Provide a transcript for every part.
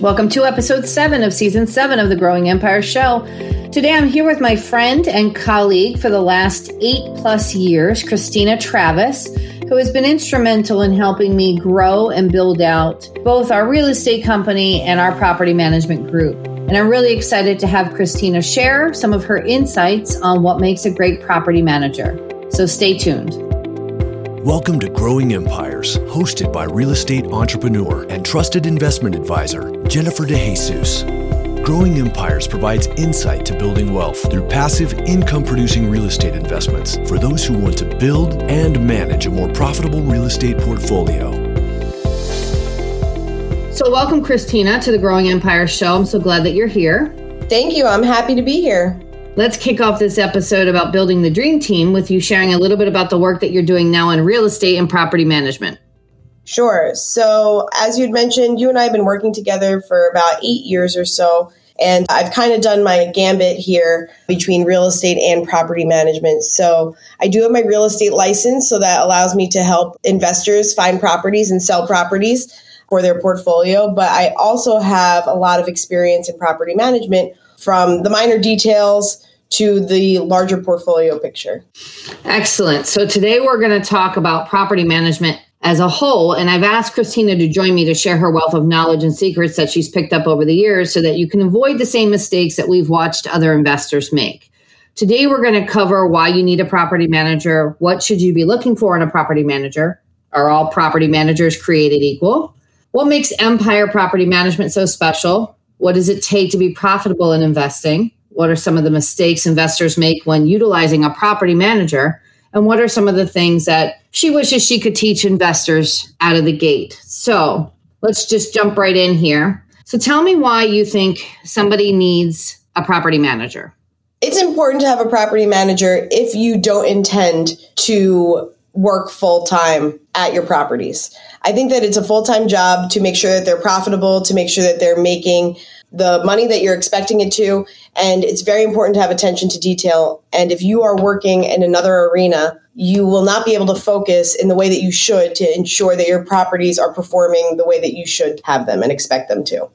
Welcome to episode seven of season seven of the Growing Empire Show. Today I'm here with my friend and colleague for the last eight plus years, Christina Travis, who has been instrumental in helping me grow and build out both our real estate company and our property management group. And I'm really excited to have Christina share some of her insights on what makes a great property manager. So stay tuned. Welcome to Growing Empires, hosted by real estate entrepreneur and trusted investment advisor, Jennifer DeJesus. Growing Empires provides insight to building wealth through passive income producing real estate investments for those who want to build and manage a more profitable real estate portfolio. So, welcome, Christina, to the Growing Empires Show. I'm so glad that you're here. Thank you. I'm happy to be here. Let's kick off this episode about building the dream team with you sharing a little bit about the work that you're doing now in real estate and property management. Sure. So, as you'd mentioned, you and I have been working together for about eight years or so. And I've kind of done my gambit here between real estate and property management. So I do have my real estate license, so that allows me to help investors find properties and sell properties for their portfolio. But I also have a lot of experience in property management from the minor details to the larger portfolio picture. Excellent. So today we're going to talk about property management as a whole. And I've asked Christina to join me to share her wealth of knowledge and secrets that she's picked up over the years so that you can avoid the same mistakes that we've watched other investors make. Today, we're going to cover why you need a property manager. What should you be looking for in a property manager? Are all property managers created equal? What makes Empire Property Management so special? What does it take to be profitable in investing? What are some of the mistakes investors make when utilizing a property manager? And what are some of the things that she wishes she could teach investors out of the gate. So let's just jump right in here. So tell me why you think somebody needs a property manager. It's important to have a property manager if you don't intend to work full time at your properties. I think that it's a full time job to make sure that they're profitable, to make sure that they're making the money that you're expecting it to. And it's very important to have attention to detail. And if you are working in another arena, you will not be able to focus in the way that you should to ensure that your properties are performing the way that you should have them and expect them to.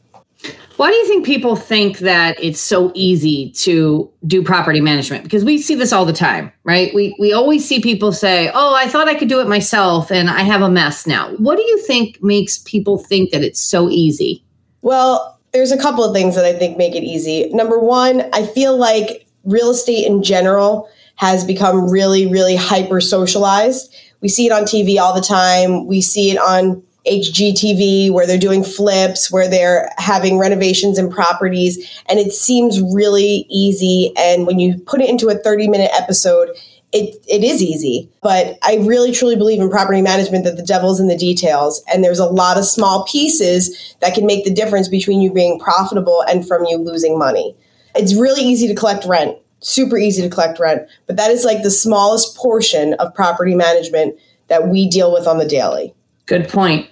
Why do you think people think that it's so easy to do property management? Because we see this all the time, right? We we always see people say, "Oh, I thought I could do it myself and I have a mess now." What do you think makes people think that it's so easy? Well, there's a couple of things that I think make it easy. Number one, I feel like real estate in general has become really, really hyper socialized. We see it on TV all the time. We see it on HGTV where they're doing flips, where they're having renovations in properties, and it seems really easy. And when you put it into a 30 minute episode, it, it is easy, but I really truly believe in property management that the devil's in the details. And there's a lot of small pieces that can make the difference between you being profitable and from you losing money. It's really easy to collect rent, super easy to collect rent, but that is like the smallest portion of property management that we deal with on the daily. Good point.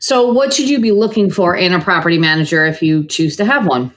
So, what should you be looking for in a property manager if you choose to have one?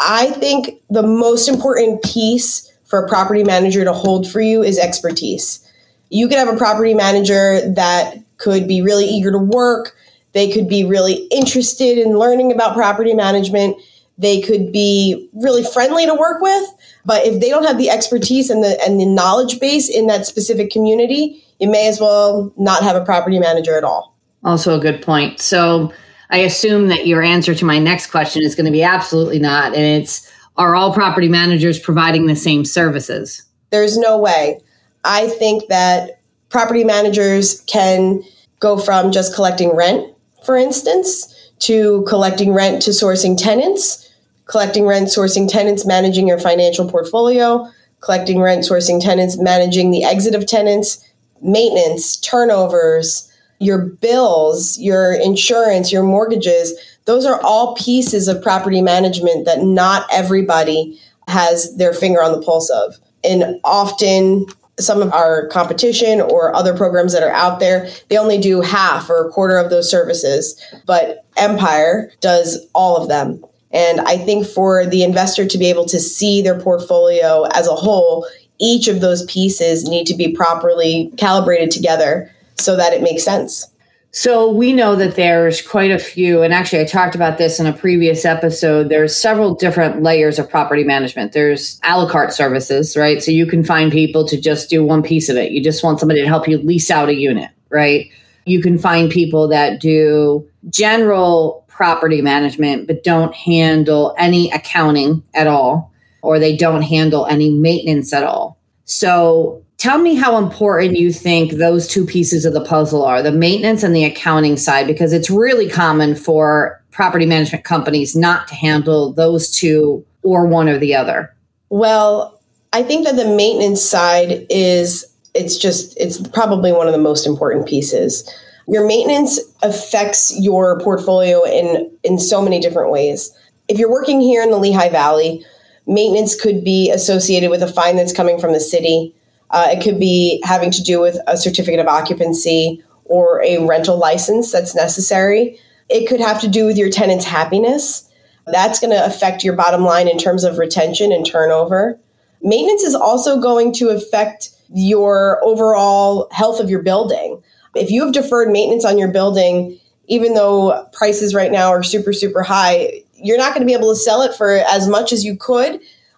I think the most important piece for a property manager to hold for you is expertise. You could have a property manager that could be really eager to work, they could be really interested in learning about property management, they could be really friendly to work with, but if they don't have the expertise and the and the knowledge base in that specific community, you may as well not have a property manager at all. Also a good point. So I assume that your answer to my next question is going to be absolutely not and it's are all property managers providing the same services? There's no way. I think that property managers can go from just collecting rent, for instance, to collecting rent to sourcing tenants, collecting rent, sourcing tenants, managing your financial portfolio, collecting rent, sourcing tenants, managing the exit of tenants, maintenance, turnovers, your bills, your insurance, your mortgages those are all pieces of property management that not everybody has their finger on the pulse of. And often some of our competition or other programs that are out there, they only do half or a quarter of those services. But Empire does all of them. And I think for the investor to be able to see their portfolio as a whole, each of those pieces need to be properly calibrated together so that it makes sense. So we know that there's quite a few, and actually, I talked about this in a previous episode. There's several different layers of property management. There's a la carte services, right? So you can find people to just do one piece of it. You just want somebody to help you lease out a unit, right? You can find people that do general property management, but don't handle any accounting at all, or they don't handle any maintenance at all. So tell me how important you think those two pieces of the puzzle are the maintenance and the accounting side, because it's really common for property management companies not to handle those two or one or the other. Well, I think that the maintenance side is it's just it's probably one of the most important pieces. Your maintenance affects your portfolio in in so many different ways. If you're working here in the Lehigh Valley, maintenance could be associated with a fine that's coming from the city uh, it could be having to do with a certificate of occupancy or a rental license that's necessary. It could have to do with your tenant's happiness. That's going to affect your bottom line in terms of retention and turnover. Maintenance is also going to affect your overall health of your building. If you have deferred maintenance on your building, even though prices right now are super, super high, you're not going to be able to sell it for as much as you could,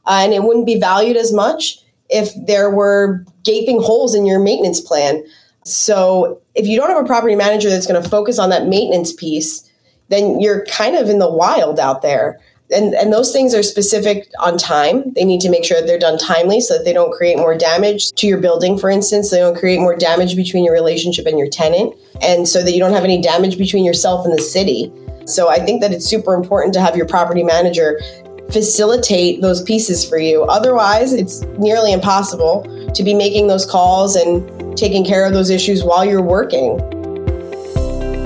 uh, and it wouldn't be valued as much if there were gaping holes in your maintenance plan. So if you don't have a property manager that's going to focus on that maintenance piece, then you're kind of in the wild out there. And, and those things are specific on time. They need to make sure that they're done timely so that they don't create more damage to your building, for instance. They don't create more damage between your relationship and your tenant, and so that you don't have any damage between yourself and the city. So I think that it's super important to have your property manager facilitate those pieces for you. Otherwise, it's nearly impossible to be making those calls and taking care of those issues while you're working.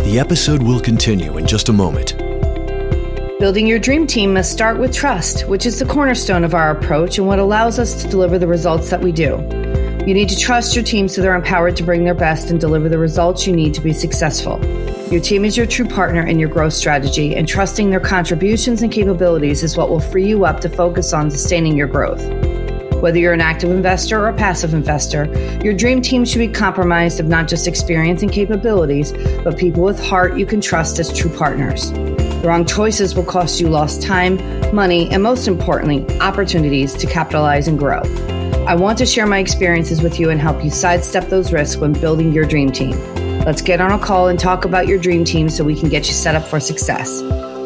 The episode will continue in just a moment. Building your dream team must start with trust, which is the cornerstone of our approach and what allows us to deliver the results that we do. You need to trust your team so they're empowered to bring their best and deliver the results you need to be successful. Your team is your true partner in your growth strategy, and trusting their contributions and capabilities is what will free you up to focus on sustaining your growth. Whether you're an active investor or a passive investor, your dream team should be comprised of not just experience and capabilities, but people with heart you can trust as true partners. The wrong choices will cost you lost time, money, and most importantly, opportunities to capitalize and grow. I want to share my experiences with you and help you sidestep those risks when building your dream team. Let's get on a call and talk about your dream team so we can get you set up for success.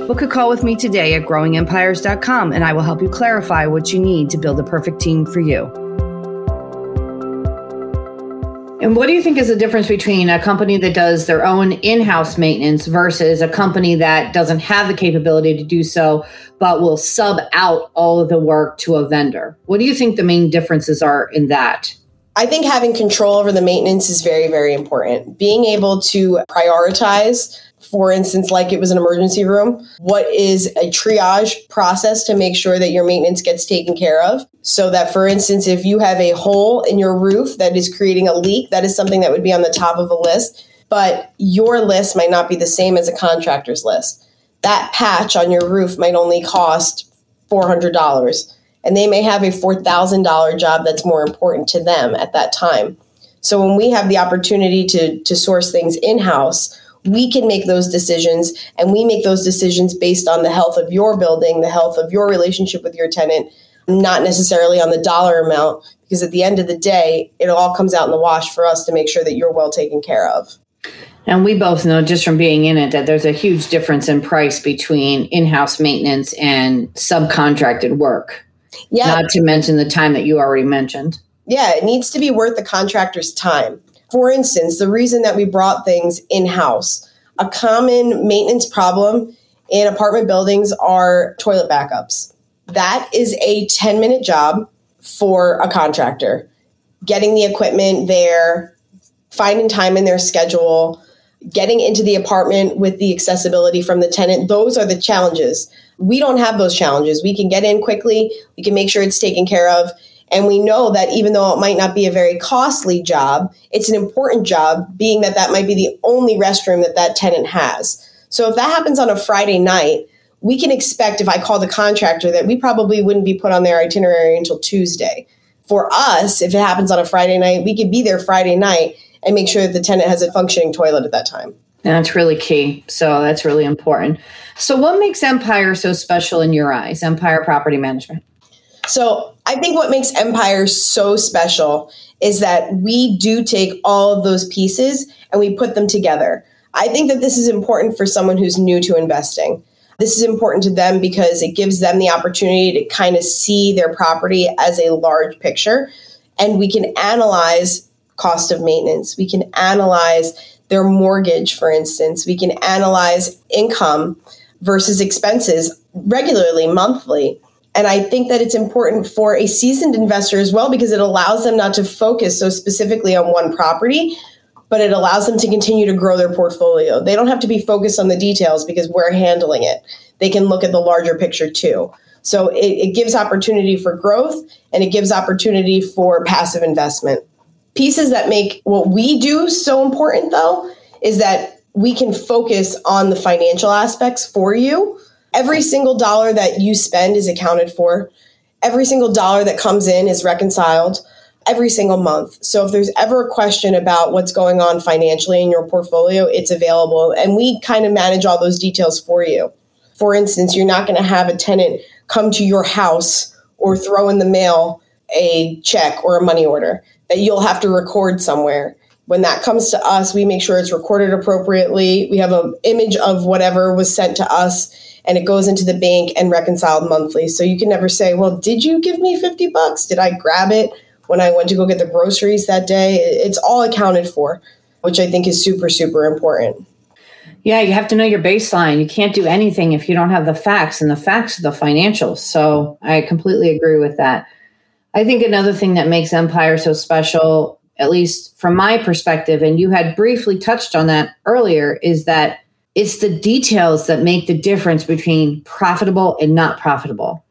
Book a call with me today at growingempires.com and I will help you clarify what you need to build a perfect team for you. And what do you think is the difference between a company that does their own in house maintenance versus a company that doesn't have the capability to do so, but will sub out all of the work to a vendor? What do you think the main differences are in that? I think having control over the maintenance is very, very important. Being able to prioritize, for instance, like it was an emergency room, what is a triage process to make sure that your maintenance gets taken care of? So that, for instance, if you have a hole in your roof that is creating a leak, that is something that would be on the top of a list, but your list might not be the same as a contractor's list. That patch on your roof might only cost $400 and they may have a $4,000 job that's more important to them at that time. So when we have the opportunity to, to source things in house, we can make those decisions and we make those decisions based on the health of your building, the health of your relationship with your tenant, not necessarily on the dollar amount, because at the end of the day, it all comes out in the wash for us to make sure that you're well taken care of. And we both know just from being in it that there's a huge difference in price between in house maintenance and subcontracted work. Yeah. Not to mention the time that you already mentioned. Yeah, it needs to be worth the contractor's time. For instance, the reason that we brought things in house, a common maintenance problem in apartment buildings are toilet backups. That is a 10 minute job for a contractor. Getting the equipment there, finding time in their schedule, getting into the apartment with the accessibility from the tenant, those are the challenges. We don't have those challenges. We can get in quickly, we can make sure it's taken care of. And we know that even though it might not be a very costly job, it's an important job, being that that might be the only restroom that that tenant has. So if that happens on a Friday night, we can expect if I call the contractor that we probably wouldn't be put on their itinerary until Tuesday. For us, if it happens on a Friday night, we could be there Friday night and make sure that the tenant has a functioning toilet at that time. That's really key. So that's really important. So, what makes Empire so special in your eyes, Empire Property Management? So, I think what makes Empire so special is that we do take all of those pieces and we put them together. I think that this is important for someone who's new to investing. This is important to them because it gives them the opportunity to kind of see their property as a large picture. And we can analyze cost of maintenance. We can analyze their mortgage, for instance. We can analyze income versus expenses regularly, monthly. And I think that it's important for a seasoned investor as well because it allows them not to focus so specifically on one property, but it allows them to continue to grow their portfolio. They don't have to be focused on the details because we're handling it. They can look at the larger picture too. So it, it gives opportunity for growth and it gives opportunity for passive investment. Pieces that make what we do so important, though, is that we can focus on the financial aspects for you. Every single dollar that you spend is accounted for. Every single dollar that comes in is reconciled every single month. So if there's ever a question about what's going on financially in your portfolio, it's available. And we kind of manage all those details for you. For instance, you're not going to have a tenant come to your house or throw in the mail a check or a money order that you'll have to record somewhere. When that comes to us, we make sure it's recorded appropriately. We have an image of whatever was sent to us and it goes into the bank and reconciled monthly. So you can never say, well, did you give me 50 bucks? Did I grab it? when I went to go get the groceries that day. It's all accounted for, which I think is super, super important. Yeah, you have to know your baseline. You can't do anything if you don't have the facts, and the facts are the financials. So I completely agree with that. I think another thing that makes Empire so special, at least from my perspective, and you had briefly touched on that earlier, is that it's the details that make the difference between profitable and not profitable.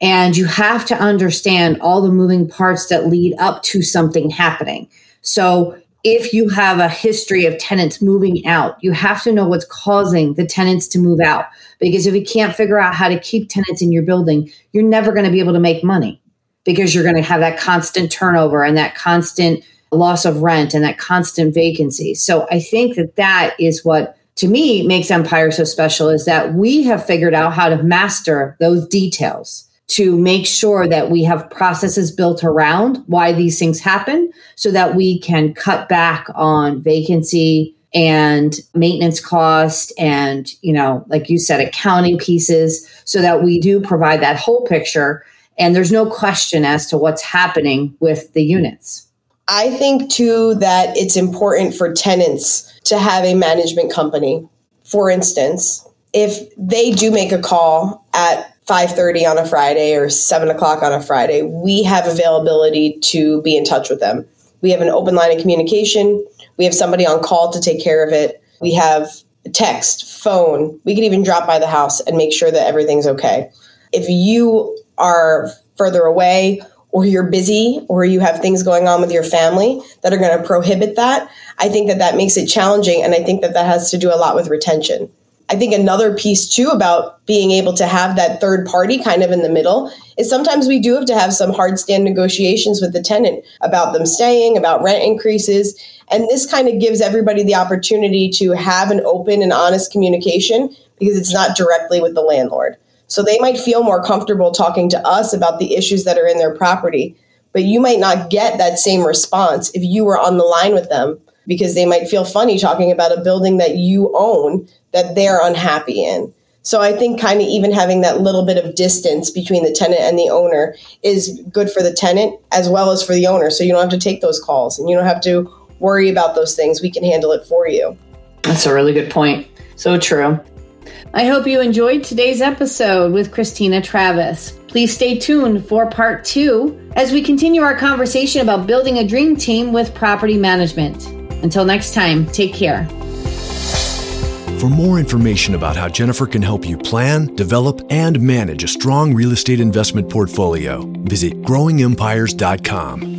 And you have to understand all the moving parts that lead up to something happening. So, if you have a history of tenants moving out, you have to know what's causing the tenants to move out. Because if you can't figure out how to keep tenants in your building, you're never going to be able to make money because you're going to have that constant turnover and that constant loss of rent and that constant vacancy. So, I think that that is what to me makes Empire so special is that we have figured out how to master those details to make sure that we have processes built around why these things happen so that we can cut back on vacancy and maintenance cost and you know like you said accounting pieces so that we do provide that whole picture and there's no question as to what's happening with the units i think too that it's important for tenants to have a management company. For instance if they do make a call at 5.30 on a friday or 7 o'clock on a friday we have availability to be in touch with them. We have an open line of communication. We have somebody on call to take care of it. We have text phone. We can even drop by the house and make sure that everything's okay. If you are further away or you're busy or you have things going on with your family that are going to prohibit that i think that that makes it challenging and i think that that has to do a lot with retention I think another piece too about being able to have that third party kind of in the middle is sometimes we do have to have some hard stand negotiations with the tenant about them staying, about rent increases. And this kind of gives everybody the opportunity to have an open and honest communication because it's not directly with the landlord. So they might feel more comfortable talking to us about the issues that are in their property, but you might not get that same response if you were on the line with them because they might feel funny talking about a building that you own that they're unhappy in. So I think kind of even having that little bit of distance between the tenant and the owner is good for the tenant as well as for the owner. So you don't have to take those calls and you don't have to worry about those things. We can handle it for you. That's a really good point. So true. I hope you enjoyed today's episode with Christina Travis. Please stay tuned for part two as we continue our conversation about building a dream team with property management. Until next time, take care. For more information about how Jennifer can help you plan, develop, and manage a strong real estate investment portfolio, visit growingempires.com.